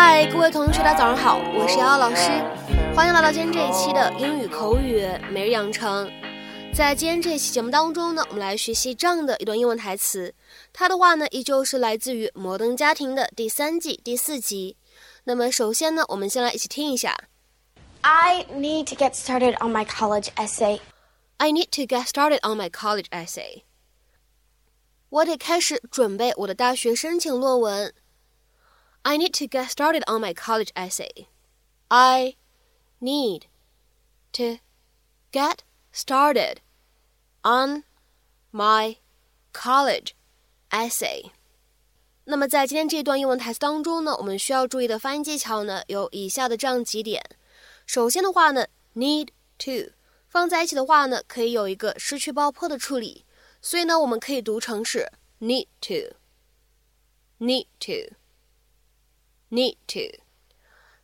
嗨，各位同学，大家早上好，我是瑶瑶老师，欢迎来到今天这一期的英语口语每日养成。在今天这一期节目当中呢，我们来学习这样的一段英文台词，它的话呢，依旧是来自于《摩登家庭》的第三季第四集。那么首先呢，我们先来一起听一下。I need to get started on my college essay. I need to get started on my college essay. 我得开始准备我的大学申请论文。I need to get started on my college essay. I need to get started on my college essay. 那么在今天这段英文台词当中呢，我们需要注意的发音技巧呢，有以下的这样几点。首先的话呢，need to 放在一起的话呢，可以有一个失去爆破的处理，所以呢，我们可以读成是 need to，need Need to。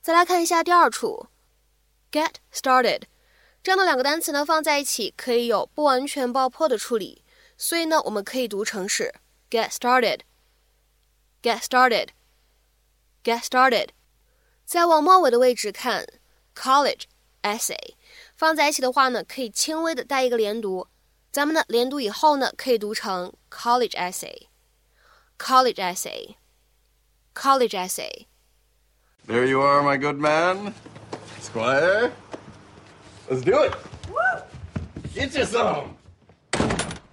再来看一下第二处，get started，这样的两个单词呢放在一起可以有不完全爆破的处理，所以呢，我们可以读成是 get started，get started，get started。再往末尾的位置看。college essay 放在一起的话呢，可以轻微的带一个连读。咱们呢连读以后呢，可以读成 college essay，college essay，college essay。There you are, my good man, Squire. Let's do it. Get you some.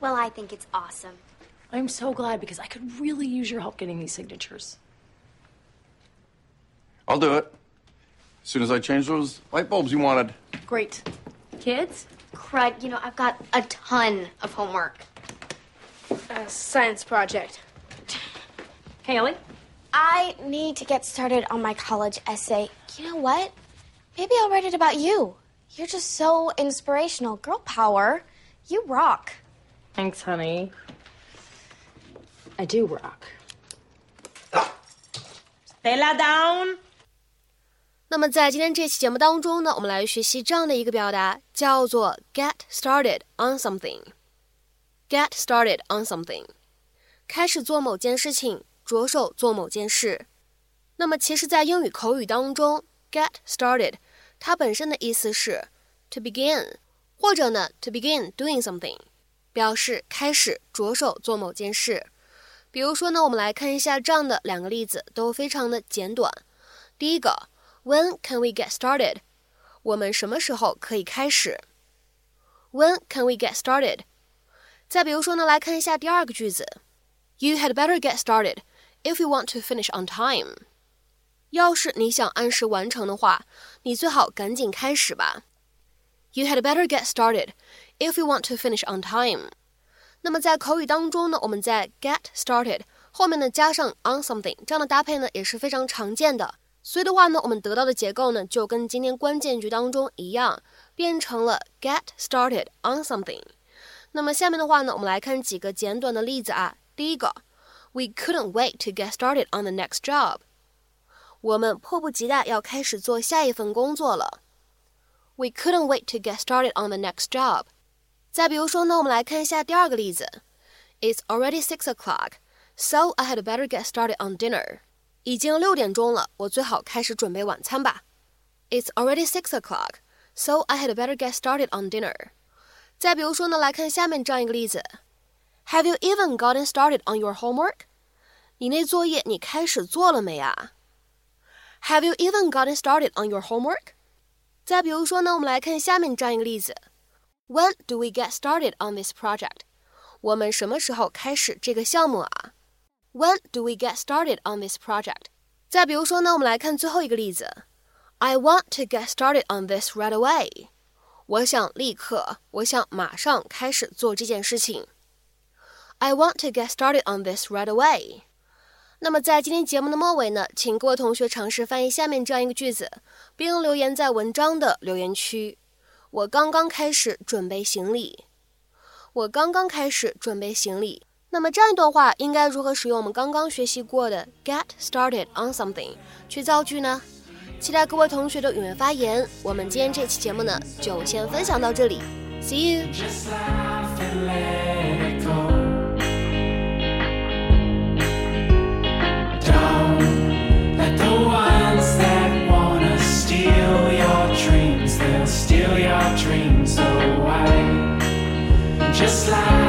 Well, I think it's awesome. I'm so glad because I could really use your help getting these signatures. I'll do it. As soon as I change those light bulbs you wanted. Great. Kids? Crud, you know, I've got a ton of homework. A science project. Haley? I need to get started on my college essay. You know what? Maybe I'll write it about you. You're just so inspirational. Girl power. You rock. Thanks, honey. I do rock. Stella down. 那么在今天这期节目当中呢，我们来学习这样的一个表达，叫做 get started on something。get started on something，开始做某件事情， 着手做某件事。那么其实，在英语口语当中，get started 它本身的意思是 to begin，或者呢 to begin doing something，表示开始着手做某件事。比如说呢，我们来看一下这样的两个例子，都非常的简短。第一个。When can we get started？我们什么时候可以开始？When can we get started？再比如说呢，来看一下第二个句子：You had better get started if you want to finish on time。要是你想按时完成的话，你最好赶紧开始吧。You had better get started if you want to finish on time。那么在口语当中呢，我们在 get started 后面呢加上 on something 这样的搭配呢也是非常常见的。所以的话呢，我们得到的结构呢，就跟今天关键句当中一样，变成了 get started on something。那么下面的话呢，我们来看几个简短的例子啊。第一个 ，We couldn't wait to get started on the next job。我们迫不及待要开始做下一份工作了。We couldn't wait to get started on the next job。再比如说呢，我们来看一下第二个例子，It's already six o'clock, so I had better get started on dinner。已经六点钟了，我最好开始准备晚餐吧。It's already six o'clock, so I had better get started on dinner. 再比如说呢，来看下面这样一个例子 ：Have you even gotten started on your homework？你那作业你开始做了没啊？Have you even gotten started on your homework？再比如说呢，我们来看下面这样一个例子：When do we get started on this project？我们什么时候开始这个项目啊？When do we get started on this project？再比如说呢，我们来看最后一个例子：I want to get started on this right away。我想立刻，我想马上开始做这件事情。 I want to get started on this right away。那么在今天节目的末尾呢，请各位同学尝试翻译下面这样一个句子，并留言在文章的留言区。我刚刚开始准备行李。我刚刚开始准备行李。那么这样一段话应该如何使用我们刚刚学习过的 get started on something 去造句呢？期待各位同学的踊跃发言。我们今天这期节目呢，就先分享到这里，See you。dream so wide, just like.